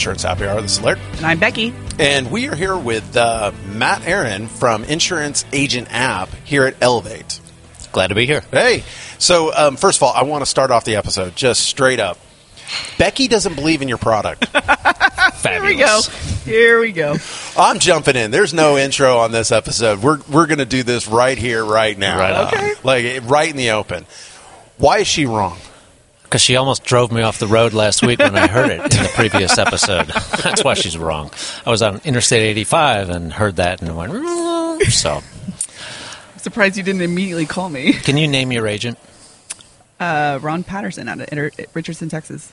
Welcome to Insurance Happy Hour. This is Laird. And I'm Becky. And we are here with uh, Matt Aaron from Insurance Agent App here at Elevate. Glad to be here. Hey. So, um, first of all, I want to start off the episode just straight up. Becky doesn't believe in your product. Here we go. Here we go. I'm jumping in. There's no intro on this episode. We're we're going to do this right here, right now. Right on. Okay. Like right in the open. Why is she wrong? Because she almost drove me off the road last week when I heard it in the previous episode. That's why she's wrong. I was on Interstate 85 and heard that and went, so. Surprised you didn't immediately call me. Can you name your agent? Uh, Ron Patterson out of Richardson, Texas.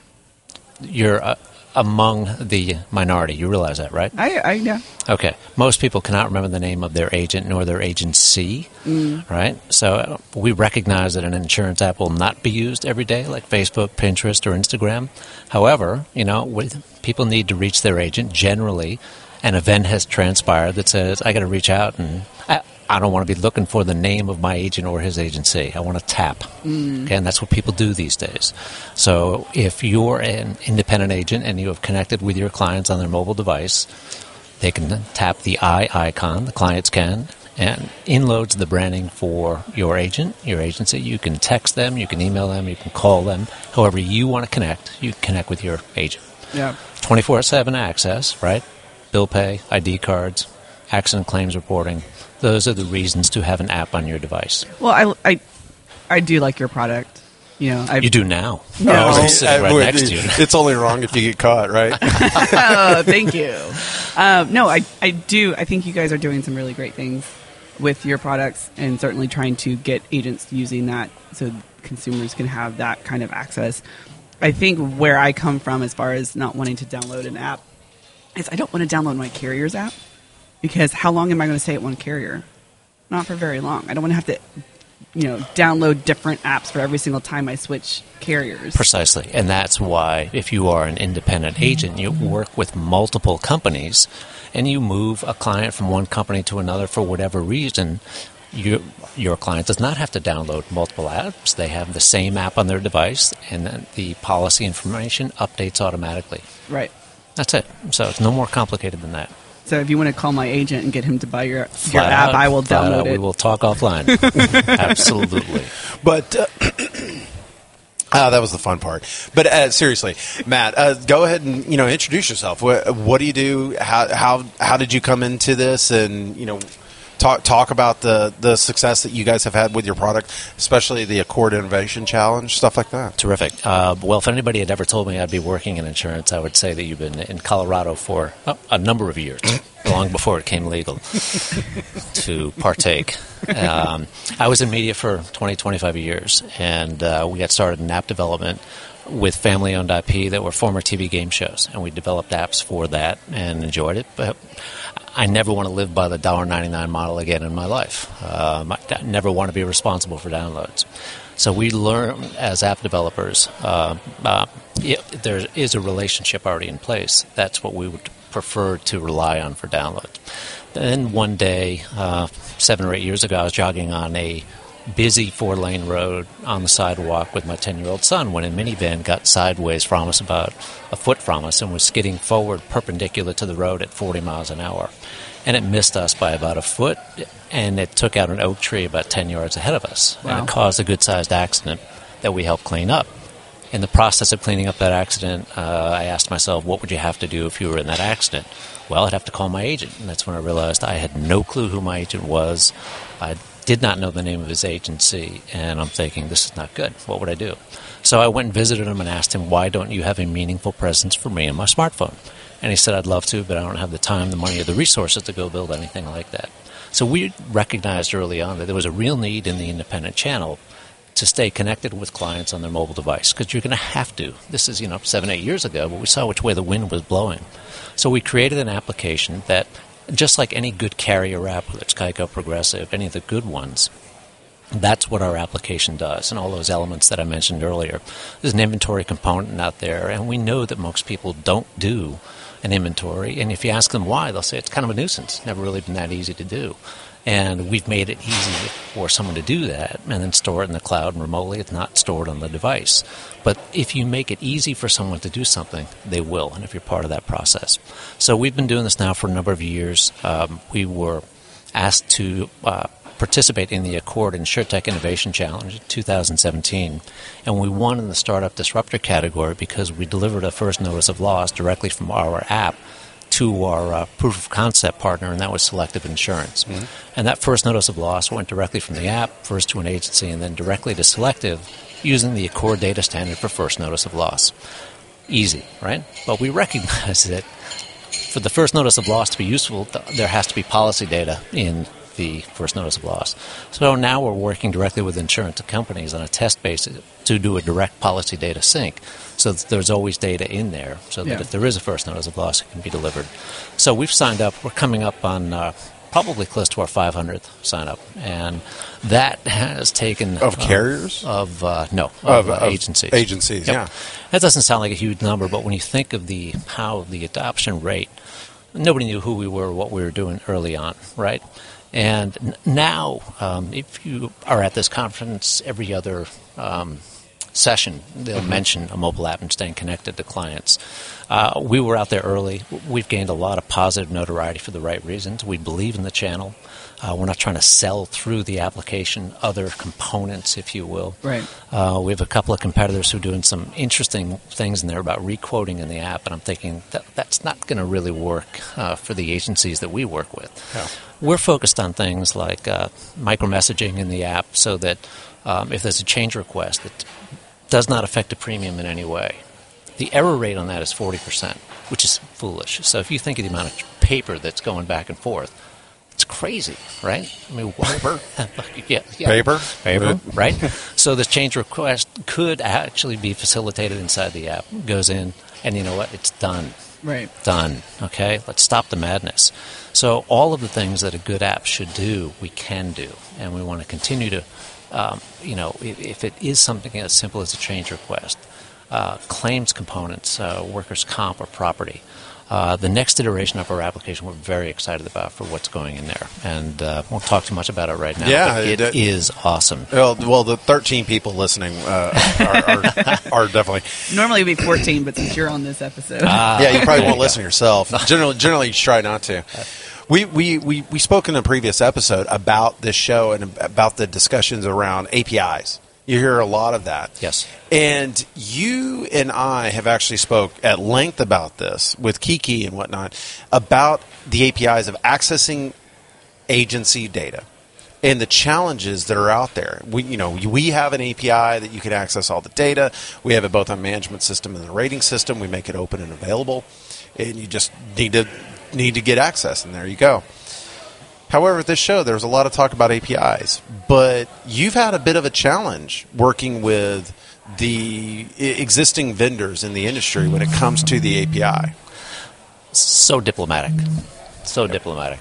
You're uh, among the minority. You realize that, right? I, I know. Okay. Most people cannot remember the name of their agent nor their agency, right? So uh, we recognize that an insurance app will not be used every day, like Facebook, Pinterest, or Instagram. However, you know, with, people need to reach their agent. Generally, an event has transpired that says, "I got to reach out and." I, I don't want to be looking for the name of my agent or his agency. I want to tap. Okay, and that's what people do these days. So if you're an independent agent and you have connected with your clients on their mobile device, they can tap the eye icon, the clients can, and inloads the branding for your agent, your agency. You can text them, you can email them, you can call them. However you want to connect, you connect with your agent. Yeah. 24 7 access, right? Bill pay, ID cards, accident claims reporting. Those are the reasons to have an app on your device. Well, I, I, I do like your product. You know, I You do now. No. I was sitting right Uh, next to you. It's only wrong if you get caught, right? oh, thank you. Um, no, I, I do. I think you guys are doing some really great things with your products and certainly trying to get agents using that so consumers can have that kind of access. I think where I come from as far as not wanting to download an app is I don't want to download my carrier's app because how long am I going to stay at one carrier? Not for very long. I don't want to have to, you know, download different apps for every single time I switch carriers. Precisely. And that's why, if you are an independent agent, you work with multiple companies and you move a client from one company to another for whatever reason. You, your client does not have to download multiple apps. They have the same app on their device, and then the policy information updates automatically. Right. That's it. So it's no more complicated than that. So if you want to call my agent and get him to buy your, your app, out, I will flat download out, it. We will talk offline. Absolutely. But uh, ah, that was the fun part. But uh, seriously, Matt, uh, go ahead and you know introduce yourself. What, what do you do? How how how did you come into this? And you know, talk talk about the the success that you guys have had with your product, especially the ACORD Innovation Challenge, stuff like that. Terrific. Uh, well, if anybody had ever told me I'd be working in insurance, I would say that you've been in Colorado for a number of years, long before it came legal to partake. Um, I was in media for 20, 25 years, and uh, we got started in app development with family owned IP that were former TV game shows, and we developed apps for that and enjoyed it. But I never want to live by the $1.99 model again in my life. Um, I never want to be responsible for downloads. So we learn as app developers, uh, uh, if there is a relationship already in place. That's what we would prefer to rely on for downloads. Then one day, uh, seven or eight years ago, I was jogging on a busy four lane road on the sidewalk with my 10 year old son when a minivan got sideways from us about a foot from us and was skidding forward perpendicular to the road at 40 miles an hour. And it missed us by about a foot and it took out an oak tree about 10 yards ahead of us. Wow. And it caused a good sized accident that we helped clean up. In the process of cleaning up that accident, uh, I asked myself, what would you have to do if you were in that accident? Well, I'd have to call my agent. And that's when I realized I had no clue who my agent was. I did not know the name of his agency. And I'm thinking, this is not good. What would I do? So I went and visited him and asked him, why don't you have a meaningful presence for me on my smartphone? And he said, I'd love to, but I don't have the time, the money, or the resources to go build anything like that. So we recognized early on that there was a real need in the independent channel to stay connected with clients on their mobile device because you're going to have to. This is, you know, seven, eight years ago, but we saw which way the wind was blowing. So we created an application that, just like any good carrier app, whether it's Geico, Progressive, any of the good ones, that's what our application does, and all those elements that I mentioned earlier. There's an inventory component out there, and we know that most people don't do an inventory. And if you ask them why, they'll say it's kind of a nuisance. Never really been that easy to do. And we've made it easy for someone to do that and then store it in the cloud and remotely. It's not stored on the device. But if you make it easy for someone to do something, they will, and if you're part of that process. So we've been doing this now for a number of years. Um, we were asked to uh, participate in the ACORD InsurTech Innovation Challenge in 2017, and we won in the Startup Disruptor category because we delivered a first notice of loss directly from our app to our uh, proof of concept partner, and that was Selective Insurance. Mm-hmm. And that first notice of loss went directly from the app, first to an agency, and then directly to Selective using the ACORD data standard for first notice of loss. Easy, right? But we recognize that for the first notice of loss to be useful, there has to be policy data in the first notice of loss. So now we're working directly with insurance companies on a test basis to do a direct policy data sync so that there's always data in there so that yeah. if there is a first notice of loss, it can be delivered. So we've signed up. We're coming up on uh, probably close to our 500th sign up, and that has taken of carriers uh, of uh, no of, of, uh, agencies agencies. Yep. Yeah, that doesn't sound like a huge number, but when you think of the how the adoption rate, nobody knew who we were, what we were doing early on, right? And now, um, if you are at this conference every other um, session, they'll mm-hmm. mention a mobile app and staying connected to clients. Uh, we were out there early. We've gained a lot of positive notoriety for the right reasons. We believe in the channel. Uh, we're not trying to sell through the application other components, if you will. Right. Uh, we have a couple of competitors who are doing some interesting things in there about requoting in the app, and I'm thinking that that's not going to really work uh, for the agencies that we work with. Yeah. We're focused on things like uh, micro messaging in the app so that um, if there's a change request that does not affect the premium in any way, the error rate on that is 40%, which is foolish. So if you think of the amount of paper that's going back and forth, it's crazy, right? I mean, paper, yeah, yeah, paper, paper, mm-hmm. right? so this change request could actually be facilitated inside the app. Goes in, and you know what? It's done. Right. Done. Okay. Let's stop the madness. So all of the things that a good app should do, we can do, and we want to continue to. Um, you know, if, if, it is something as simple as a change request, uh, claims components, uh, workers' comp or property, uh, the next iteration of our application we're very excited about for what's going in there, and uh, won't talk too much about it right now. Yeah, it, it is awesome. Well, well, the 13 people listening uh, are, are, are, definitely normally it'd be 14, but since you're on this episode, ah, yeah, you probably won't listen yourself. Generally, generally, you try not to. We, we, we, we spoke in a previous episode about this show and about the discussions around APIs you hear a lot of that. Yes. And you and I have actually spoke at length about this with Kiki and whatnot about the APIs of accessing agency data and the challenges that are out there. We, you know, we have an API that you can access all the data. We have it both on management system and the rating system. We make it open and available, and you just need to need to get access, and there you go. However, at this show, there was a lot of talk about APIs, but you've had a bit of a challenge working with the existing vendors in the industry when it comes to the API. So diplomatic. So diplomatic.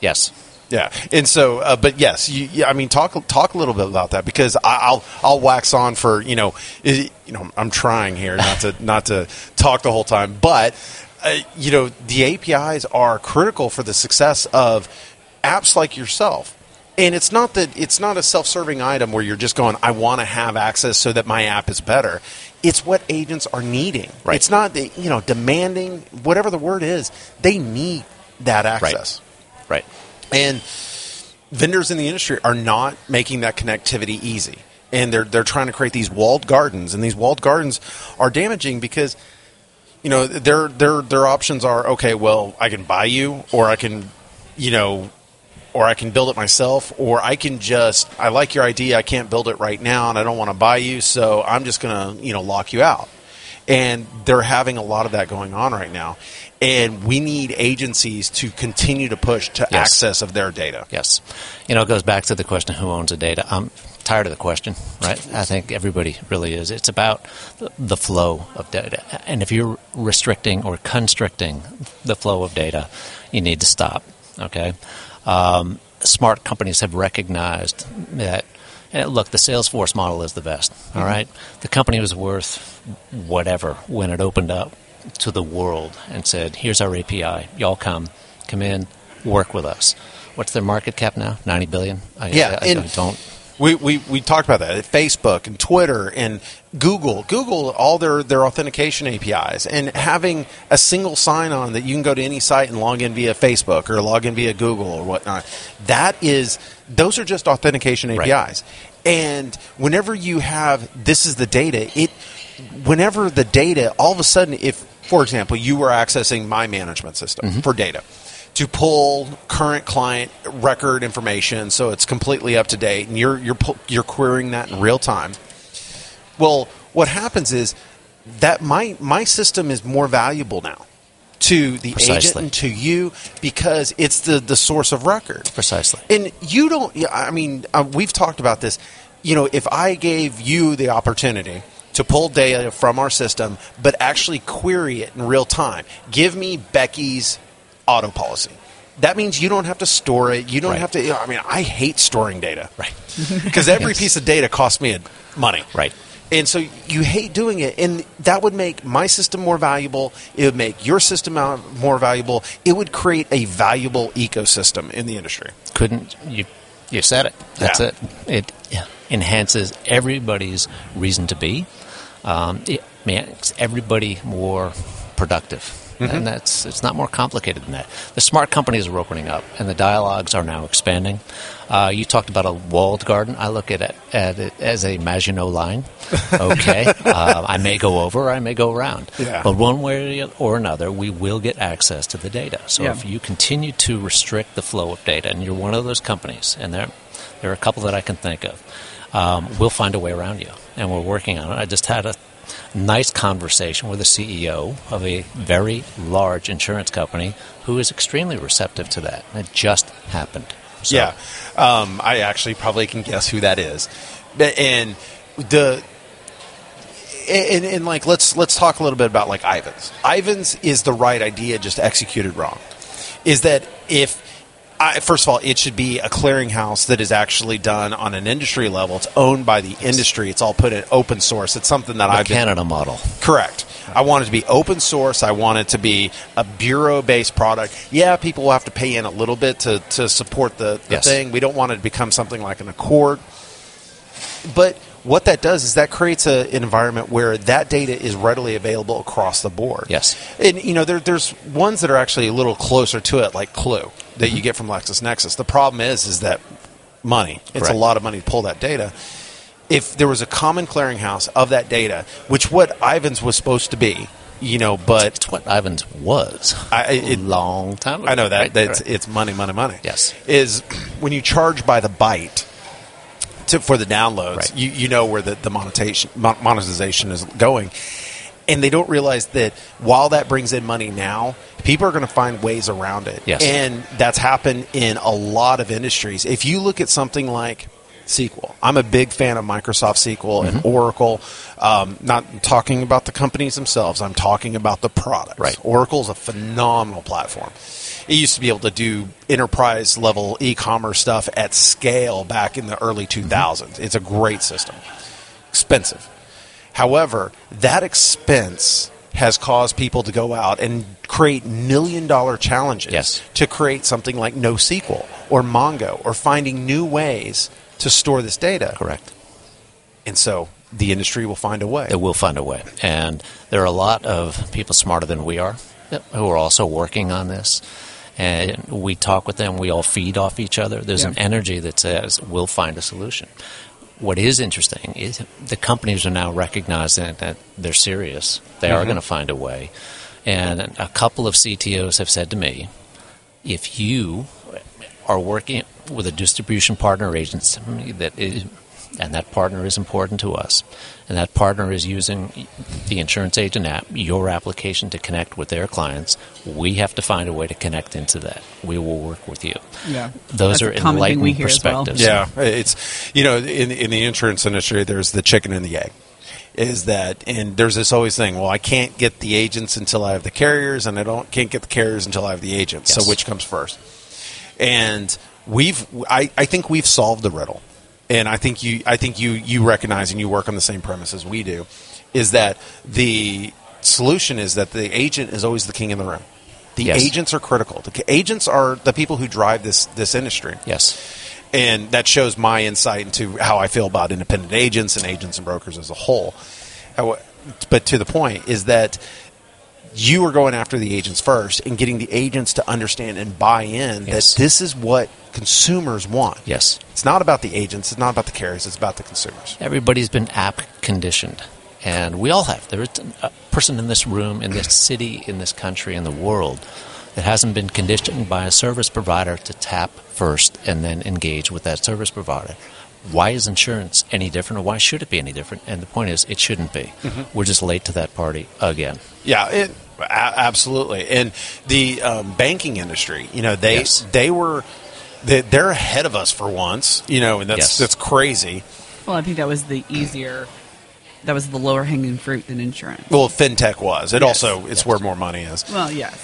Yes. Yeah, and so, uh, but yes, you, yeah, I mean, talk talk a little bit about that because I, will I'll wax on for you know, you know, I'm trying here not to not to talk the whole time, but uh, you know, the APIs are critical for the success of apps like yourself. And it's not that it's not a self-serving item where you're just going, I want to have access so that my app is better. It's what agents are needing. Right. It's not the you know demanding whatever the word is. They need that access. Right. right. And vendors in the industry are not making that connectivity easy. And they're they're trying to create these walled gardens, and these walled gardens are damaging because you know their their their options are okay. Well, I can buy you, or I can you know or I can build it myself, or I can just I like your idea, I can't build it right now, and I don't want to buy you, so I'm just going to you know lock you out. And they're having a lot of that going on right now, and we need agencies to continue to push to yes. access of their data. Yes, you know it goes back to the question: Who owns the data? I'm tired of the question, right? I think everybody really is. It's about the flow of data, and if you're restricting or constricting the flow of data, you need to stop. Okay. Um, smart companies have recognized that. look, the Salesforce model is the best. All mm-hmm. right, the company was worth whatever when it opened up to the world and said, "Here's our API. Y'all come, come in, work with us." what's their market cap now? Ninety billion. I, Yeah, I, I and- don't. We, we, we talked about that. Facebook and Twitter and Google. Google, all their, their authentication APIs and having a single sign on that you can go to any site and log in via Facebook or log in via Google or whatnot. That is, those are just authentication Right. APIs. And whenever you have, this is the data, it, whenever the data, all of a sudden, if, for example, you were accessing my management system for data, to pull current client record information so it's completely up to date and you're you're you're querying that in real time. Well, what happens is that my my system is more valuable now to the agent and to you because it's the the source of record. Precisely. And you don't. I mean, uh, we've talked about this. You know, if I gave you the opportunity to pull data from our system, but actually query it in real time, give me Becky's auto policy. That means you don't have to store it. You don't Right. have to. I mean, I hate storing data Right. because every Yes. piece of data costs me money. Right. And so you hate doing it, and that would make my system more valuable. It would make your system more valuable. It would create a valuable ecosystem in the industry. couldn't you you said it that's Yeah. it it enhances everybody's reason to be um, it makes everybody more productive Mm-hmm. and that's it's not more complicated than that the smart companies are opening up and the dialogues are now expanding uh, you talked about a walled garden i look at it, at it as a maginot line okay uh, i may go over i may go around Yeah. but one way or another, we will get access to the data. So Yeah. if you continue to restrict the flow of data, and you're one of those companies, and there, there are a couple that I can think of, um, we'll find a way around you, and we're working on it. I just had a nice conversation with the CEO of a very large insurance company who is extremely receptive to that. It just happened. So, Yeah, um, I actually probably can guess who that is, and the and, and like let's let's talk a little bit about like Ivans. Ivans is the right idea, just executed wrong. Is that if I, first of all, it should be a clearinghouse that is actually done on an industry level. It's owned by the industry. It's all put in open source. It's something that the Ivans Canada model. Correct. I want it to be open source. I want it to be a bureau based product. Yeah, people will have to pay in a little bit to, to support the, the Yes. thing. We don't want it to become something like an ACORD. But what that does is that creates a, an environment where that data is readily available across the board. Yes. And, you know, there, there's ones that are actually a little closer to it, like Clue, that you get from LexisNexis. The problem is, is that money. It's a lot of money to pull that data if there was a common clearinghouse of that data, which what Ivans was supposed to be, you know, but It's what Ivans was I- it- a long time ago. I know that Right, that's right. it's money, money, money. Yes. is when you charge by the byte to, for the downloads, Right. you you know where the the monetization monetization is going. And they don't realize that while that brings in money now, people are going to find ways around it. Yes. And that's happened in a lot of industries. If you look at something like SQL, I'm a big fan of Microsoft SQL and Mm-hmm. Oracle. Um, not talking about the companies themselves, I'm talking about the products. Right. Oracle's a phenomenal platform. It used to be able to do enterprise level e commerce stuff at scale back in the early 2000s. It's a great system. Expensive. However, that expense has caused people to go out and create million dollar challenges Yes. to create something like NoSQL or Mongo or finding new ways to store this data. Correct. And so the industry will find a way. It will find a way. And there are a lot of people smarter than we are who are also working on this. And we talk with them, we all feed off each other. There's an energy that says we'll find a solution. What is interesting is the companies are now recognizing that they're serious. They are mm-hmm. going to find a way. And a couple of CTOs have said to me, if you are working with a distribution partner agency that is, and that partner is important to us, and that partner is using the insurance agent app, your application to connect with their clients, we have to find a way to connect into that. We will work with you. Yeah. Those That's are a common thing we enlightening hear as well. perspectives. Yeah, it's you know in in the insurance industry, there's the chicken and the egg. Is that and there's this always thing. Well, I can't get the agents until I have the carriers, and I don't can't get the carriers until I have the agents. Yes. So which comes first? And we've I, I think we've solved the riddle, and I think you I think you you recognize and you work on the same premise as we do, is that the solution is that the agent is always the king in the room The Yes. agents are critical. The agents are the people who drive this this industry. Yes. and that shows my insight into how I feel about independent agents and agents and brokers as a whole. How- But to the point is that you are going after the agents first and getting the agents to understand and buy in Yes. that this is what consumers want. Yes. It's not about the agents, it's not about the carriers, it's about the consumers. Everybody's been app conditioned, and we all have. There is a person in this room, in this city, in this country, in the world that hasn't been conditioned by a service provider to tap first and then engage with that service provider. Why is insurance any different, or why should it be any different? And the point is, it shouldn't be. We're just late to that party again. Yeah, it, a- absolutely. And the um, banking industry, you know, they Yes. they were they, they're ahead of us for once, you know, and that's Yes. that's crazy. Well, I think that was the easier, that was the lower hanging fruit than insurance. Well, fintech was. It Yes. also it's Yes. where more money is. Well, yes.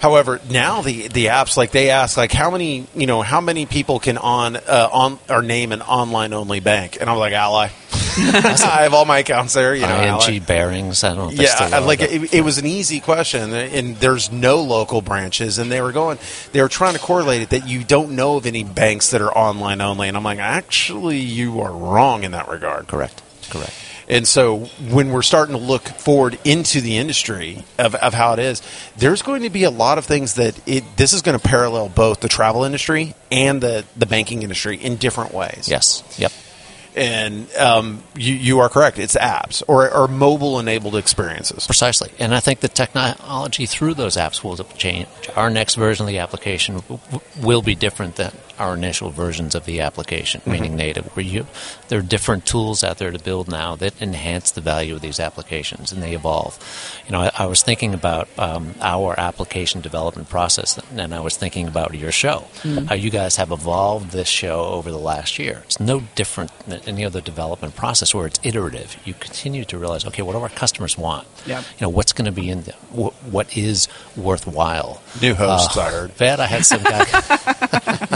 However, now the the apps like they ask like how many you know how many people can on uh, on or name an online only bank, and I'm like Ally. I have all my accounts there. You know. ING bearings. I don't know if they still Yeah, like it, it was an easy question, and there's no local branches, and they were going, they were trying to correlate it that you don't know of any banks that are online only, and I'm like, actually, you are wrong in that regard. correct. Correct. And so when we're starting to look forward into the industry of, of how it is, there's going to be a lot of things that it this is going to parallel both the travel industry and the, the banking industry in different ways. Yes. Yep. And um, you, you are correct. It's apps or, or mobile enabled experiences. Precisely. And I think the technology through those apps will change. Our next version of the application will be different than our initial versions of the application, meaning native. Where you, there are different tools out there to build now that enhance the value of these applications, and they evolve. You know, I, I was thinking about um, our application development process, and I was thinking about your show, how you guys have evolved this show over the last year. It's no different than any other development process where it's iterative. You continue to realize, okay, what do our customers want? Yep. You know, what's going to be in them? Wh- what is worthwhile? New hosts, Uh, I heard. Bet I had some guy.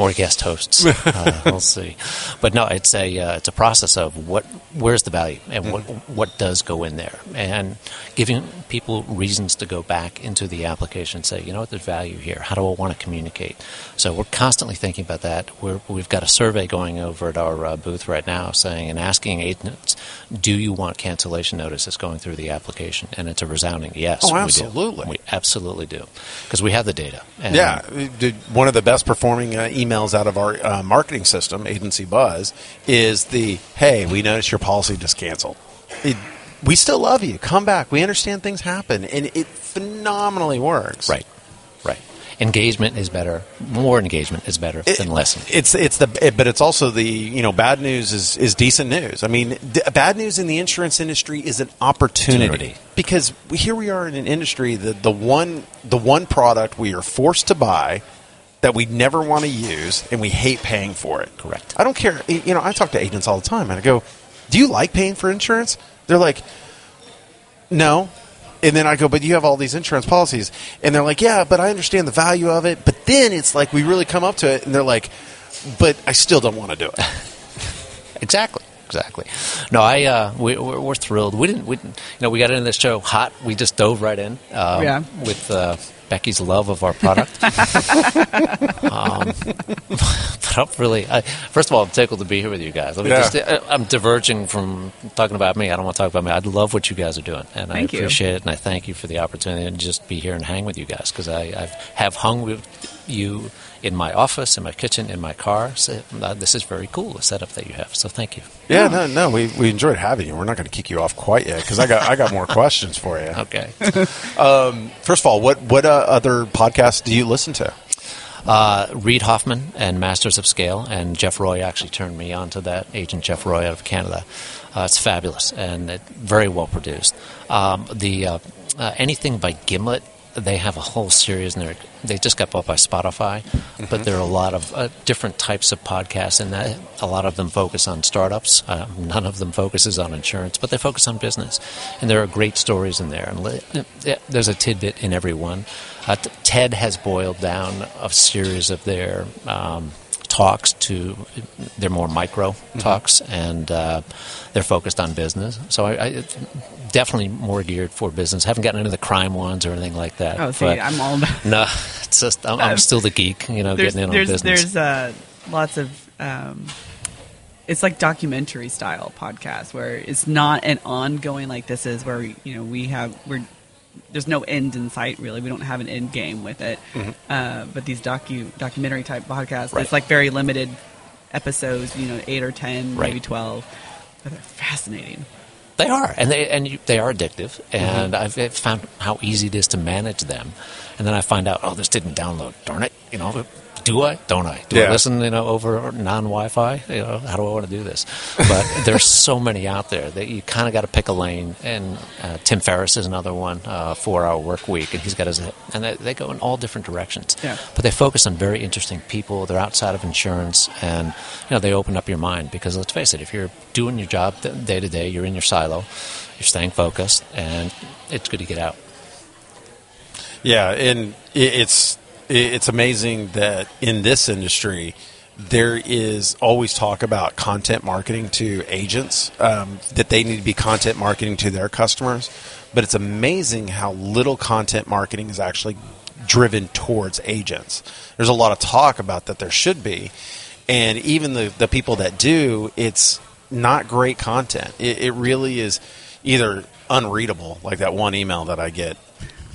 More guest hosts. Uh, we'll see. But no, it's a uh, it's a process of what where's the value and what what does go in there, and giving people reasons to go back into the application and say, you know what, there's value here. How do I want to communicate? So we're constantly thinking about that. We're, we've got a survey going over at our uh, booth right now, saying and asking agents, do you want cancellation notices going through the application? And it's a resounding yes. Oh, we do. absolutely. We absolutely do because we have the data. And Yeah, one of the best performing uh, emails out of our uh, marketing system, Agency Buzz, is the "Hey, we noticed your policy just canceled. It, we still love you. Come back. We understand things happen, and it phenomenally works. Right, right. Engagement is better. More engagement is better It- than less. It's it's the it, but it's also the you know bad news is is decent news. I mean, d- bad news in the insurance industry is an opportunity Opportunity. because we- here we are in an industry that the one the one product we are forced to buy that we never want to use and we hate paying for it. Correct. I don't care. You know, I talk to agents all the time and I go, "Do you like paying for insurance?" They're like, "No." And then I go, but you have all these insurance policies. And they're like, yeah, but I understand the value of it. But then it's like we really come up to it and they're like, but I still don't want to do it. Exactly. Exactly. No, I uh, we, we're, we're thrilled. We didn't, we didn't, you know, we got into this show hot. We just dove right in. Um, Yeah. With uh, Becky's love of our product. um, but I'm really, I, first of all, I'm tickled to be here with you guys. Let me Yeah. just, I- I'm diverging from talking about me. I don't want to talk about me. I love what you guys are doing, and I Thank you. appreciate it. And I thank you for the opportunity to just be here and hang with you guys because I I've, have hung with you in my office, in my kitchen, in my car. So, uh, this is very cool, the setup that you have. So thank you. Yeah, no, no, we, we enjoyed having you. We're not going to kick you off quite yet because I got I got more questions for you. Okay. First of all, what what uh, other podcasts do you listen to? Uh, Reid Hoffman and Masters of Scale, and Jeff Roy actually turned me on to that. Agent Jeff Roy out of Canada. Uh, it's fabulous and it, very well produced. Um, the uh, uh, anything by Gimlet, they have a whole series, and they just got bought by Spotify. But there are a lot of uh, different types of podcasts, and that, a lot of them focus on startups. Uh, none of them focuses on insurance, but they focus on business. And there are great stories in there. And li- there's a tidbit in every one. Uh, t- TED has boiled down a series of their um, talks to they're more micro talks, and uh, they're focused on business. So I, I definitely more geared for business. Haven't gotten into the crime ones or anything like that. Oh, see, I'm all about. no, it's just I'm, I'm still the geek, you know, getting in on business. there's uh, lots of. Um, it's like documentary style podcast where it's not an ongoing like this is where we, you know we have we're there's no end in sight really we don't have an end game with it uh, but these docu documentary type podcasts Mm-hmm. Right. it's like very limited episodes you know eight or ten Right. maybe twelve but they're fascinating They are, and they and you, they are addictive. And Mm-hmm. I've, I've found how easy it is to manage them. And then I find out, oh, this didn't download. Darn it! You know, do I? Don't I? Do I listen? You know, over non-Wi-Fi? You know, how do I want to do this? But there's so many out there that you kind of got to pick a lane. And uh, Tim Ferriss is another one, uh, four-hour work week, and he's got his and they, they go in all different directions. Yeah. But they focus on very interesting people. They're outside of insurance, and you know they open up your mind because let's face it, if you're doing your job day to day, you're in your silo, you're staying focused, and it's good to get out. Yeah, and it's it's amazing that in this industry there is always talk about content marketing to agents um, that they need to be content marketing to their customers, but it's amazing how little content marketing is actually driven towards agents. There's a lot of talk about that there should be, and even the the people that do, it's not great content. It, it really is either unreadable, like that one email that I get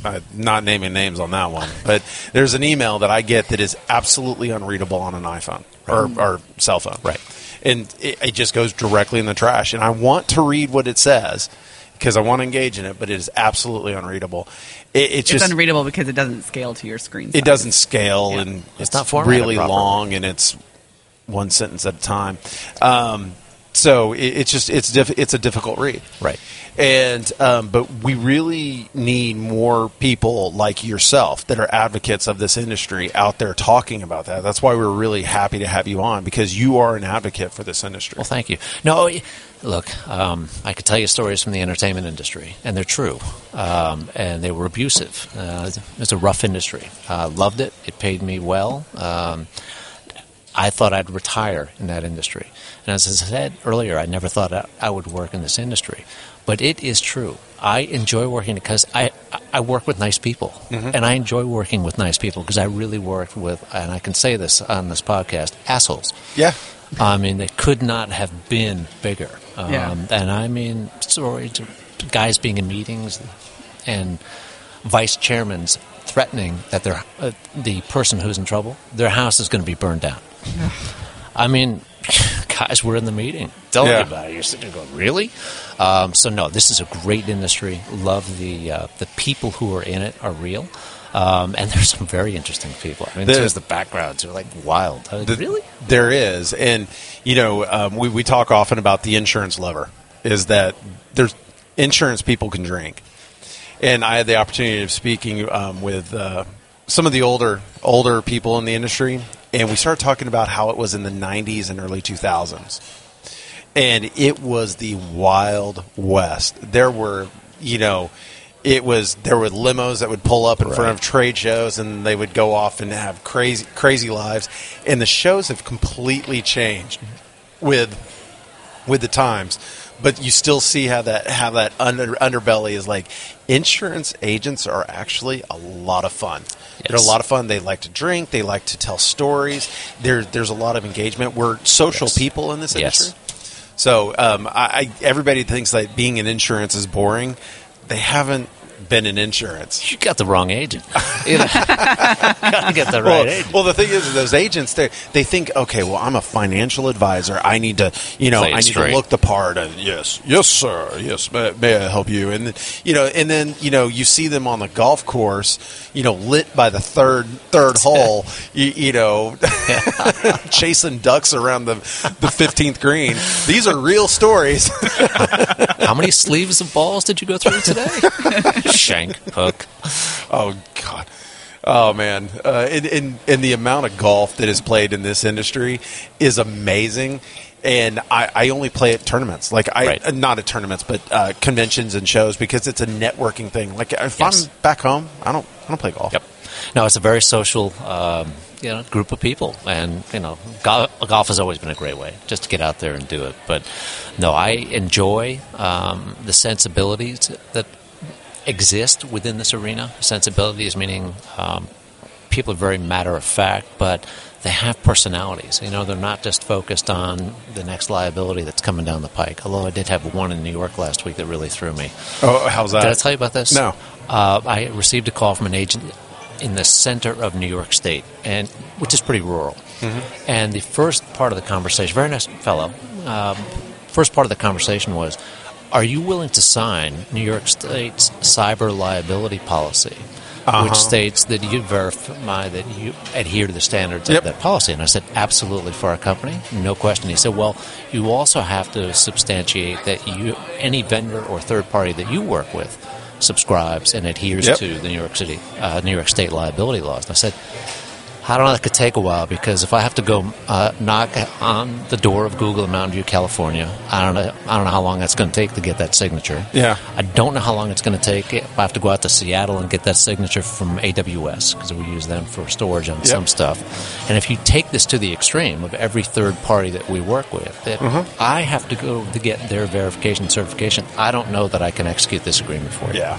uh, not naming names on that one, but there's an email that I get that is absolutely unreadable on an iPhone or, or cell phone. Right. And it, it just goes directly in the trash. And I want to read what it says because I want to engage in it, but it is absolutely unreadable. It, it's it's just unreadable because it doesn't scale to your screen size. it doesn't scale Yeah. and It's it's, not really properly. long and it's one sentence at a time. Um, so it, it's just it's diff- it's a difficult read, Right. And um, but we really need more people like yourself that are advocates of this industry out there talking about that. That's why we're really happy to have you on because you are an advocate for this industry. Well, thank you. No, look, um, I could tell you stories from the entertainment industry, and they're true, um, and they were abusive. Uh, it's a rough industry. Uh, loved it. It paid me well. Um, I thought I'd retire in that industry. And as I said earlier, I never thought I, would work in this industry. But it is true. I enjoy working because I, I work with nice people. And I enjoy working with nice people because I really worked with, and I can say this on this podcast, assholes. yeah, I mean, they could not have been bigger. Um, Yeah. And I mean, stories of guys being in meetings and vice chairmans threatening that their, uh, the person who's in trouble, their house is going to be burned down. I mean, guys were in the meeting telling Yeah. you about it. You're sitting there going, really? Um, so no, this is a great industry. Love the uh, the people who are in it are real. Um, and there's some very interesting people. I mean, there's the backgrounds are like wild. I mean, The- really? There is, and you know, um, we we talk often about the insurance lover. Is that there's insurance people can drink, and I had the opportunity of speaking um, with uh, some of the older older people in the industry, and we started talking about how it was in the '90s and early 2000s, and it was the wild west. There were, you know. It was there were limos that would pull up in front of trade shows, and they would go off and have crazy crazy lives. And the shows have completely changed with with the times, but you still see how that how that under, underbelly is like. Insurance agents are actually a lot of fun. They're a lot of fun. They like to drink. They like to tell stories. There, there's a lot of engagement. We're social Yes. people in this Yes. industry. So um, I, I, everybody thinks that being in insurance is boring. They haven't been in insurance. You got the wrong agent. You know, gotta get the right well, agent. well, the thing is, those agents they they think, okay, well, I'm a financial advisor. I need to, you know, Play I need straight. to look the part. And yes, yes, sir. Yes, may, may I help you? And you know, and then you know, you see them on the golf course, you know, lit by the third third hole, you, you know, chasing ducks around the the 15th green. These are real stories. How many sleeves of balls did you go through today? Shank, hook. Oh God. Oh man, uh, and, and and the amount of golf that is played in this industry is amazing. And I, I only play at tournaments, like I Right. uh, not at tournaments, but uh, conventions and shows because it's a networking thing. Like if Yes. I'm back home, I don't I don't play golf. Yep. No, it's a very social, um, you know, group of people, and you know, golf, golf has always been a great way just to get out there and do it. But no, I enjoy um, the sensibilities that exist within this arena. Sensibilities meaning um, people are very matter of fact, but they have personalities. You know, they're not just focused on the next liability that's coming down the pike. Although I did have one in New York last week that really threw me. Oh, how's that? Did I tell you about this? No. Uh, I received a call from an agent in the center of New York State, and which is pretty rural. And the first part of the conversation, very nice fellow. Um, first part of the conversation was, "Are you willing to sign New York State's cyber liability policy?" Uh-huh. Which states that you verify that you adhere to the standards Yep. of that policy. And I said, absolutely for our company, no question. He said, well, you also have to substantiate that you, any vendor or third party that you work with, subscribes and adheres Yep. to the New York City, uh, New York State liability laws. And I said, I don't know. That could take a while because if I have to go uh, knock on the door of Google in Mountain View, California, I don't know. I don't know how long that's going to take to get that signature. Yeah. I don't know how long it's going to take if I have to go out to Seattle and get that signature from AWS because we use them for storage on some stuff. And if you take this to the extreme of every third party that we work with, that Mm-hmm. I have to go to get their verification certification, I don't know that I can execute this agreement for you. Yeah.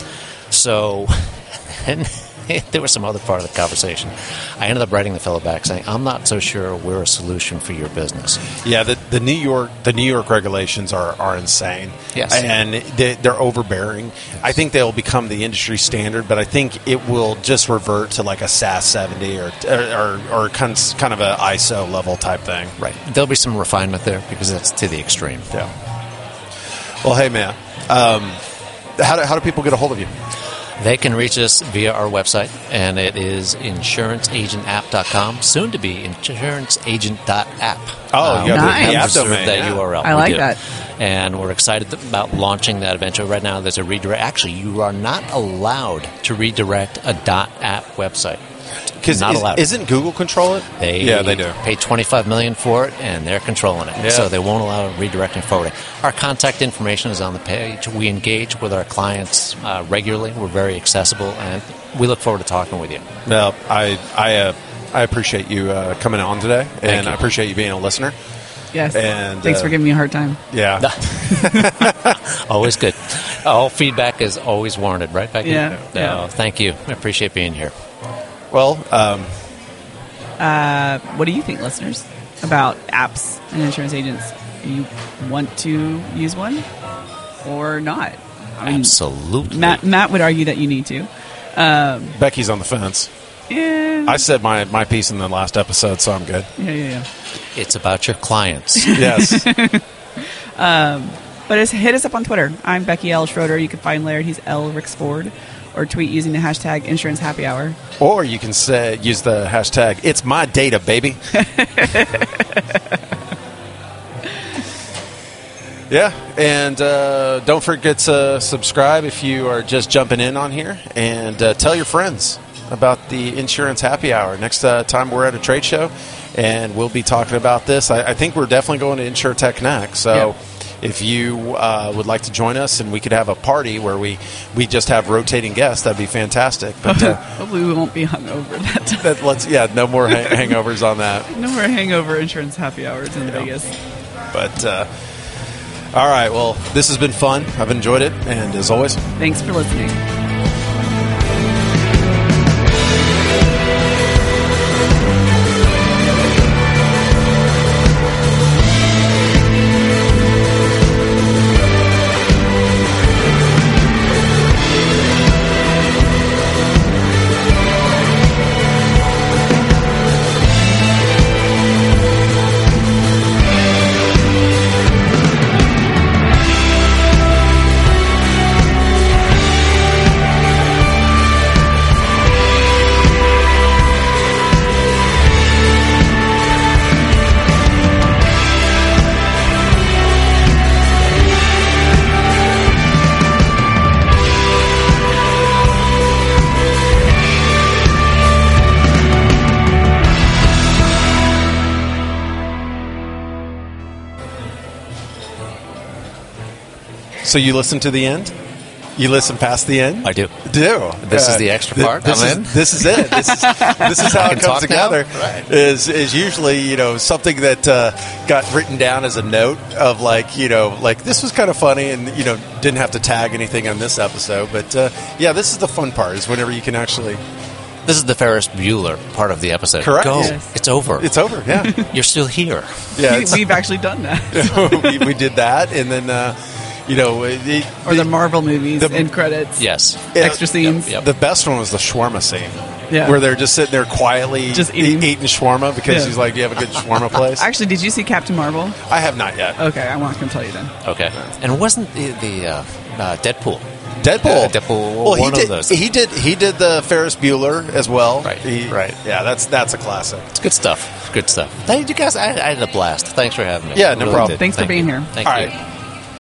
So, and there was some other part of the conversation. I ended up writing the fellow back saying, "I'm not so sure we're a solution for your business." Yeah, the, the New York the New York regulations are, are insane. Yes. and they, they're overbearing. I think they'll become the industry standard, but I think it will just revert to like a SAS seventy or or, or kind of, kind of a ISO level type thing. Right. There'll be some refinement there because that's to the extreme. Yeah. Well, hey man, um, how do, how do people get a hold of you? They can reach us via our website, and it is insuranceagentapp.com, soon to be insuranceagent.app. Oh, you have the- we the app um, domain, that yeah. URL. I We like do. that. And we're excited about launching that eventually. Right now, there's a redirect. Actually, you are not allowed to redirect a .app website. Because Not allowed. isn't Google control it? They yeah, they do. Pay twenty five million for it, and they're controlling it. Yeah. So they won't allow redirecting forwarding. Our contact information is on the page. We engage with our clients uh, regularly. We're very accessible, and we look forward to talking with you. No, I I uh, I appreciate you uh, coming on today, and you. I appreciate you being a listener. Yes. And, Thanks uh, for giving me a hard time. Yeah, Always good. All feedback is always warranted, right, Becky? Yeah, So, yeah. Thank you. I appreciate being here. Well, um, What do you think, listeners, about apps and insurance agents? Do you want to use one or not? I mean, Absolutely. Matt, Matt would argue that you need to. Becky's on the fence. Yeah, I said my my piece in the last episode, so I'm good. yeah, yeah. yeah. It's about your clients. Yes, um, But it's, hit us up on Twitter. I'm Becky L. Schroeder. You can find Laird. He's L. Rixford. Or tweet using the hashtag Insurance Happy Hour. or you can say use the hashtag. It's my data, baby. Yeah, and uh, don't forget to subscribe if you are just jumping in on here, and uh, tell your friends about the insurance happy hour next uh, time we're at a trade show, and we'll be talking about this. I, I think we're definitely going to InsureTech Connect, so. Yeah. If you uh, would like to join us, and we could have a party where we, we just have rotating guests, that'd be fantastic. But uh, Hopefully, we won't be hungover that time. that, let's yeah, no more hang- hangovers on that. No more hangover insurance happy hours in Vegas. But uh, all right, well, this has been fun. I've enjoyed it, and as always, Thanks for listening. So you listen to the end. You listen past the end. I do. Do This is the extra part? This I'm is in? this is it. This is this is how it comes together. Right. Is is usually you know something that uh, got written down as a note of like you know like this was kind of funny and you know didn't have to tag anything on this episode. But uh, yeah, this is the fun part is whenever you can actually. This is the Ferris Bueller part of the episode. Correct. Go. Yes. It's over. It's over. Yeah, You're still here. yeah. We, we've actually done that. we, we did that, and then uh, you know it, it- Or the Marvel movies The- and credits. Yes. Yeah. Extra scenes. Yep. The best one was the shawarma scene. Yeah. Where they're just sitting there quietly Just eating. eating shawarma because Yeah. he's like, Do you have a good shawarma place? Actually, did you see Captain Marvel? I have not yet. Okay, I won't come tell you then. Okay. And wasn't the, the uh, uh, Deadpool? Deadpool. Uh, Deadpool, Well, he one of did. those. He did. He did the Ferris Bueller as well. Right, He- right. Yeah, that's that's a classic. It's good stuff. Good stuff. Thank you guys. I, I had a blast. Thanks for having me. Yeah, no Really problem. did. Thanks for being you. here. Thank All you. right.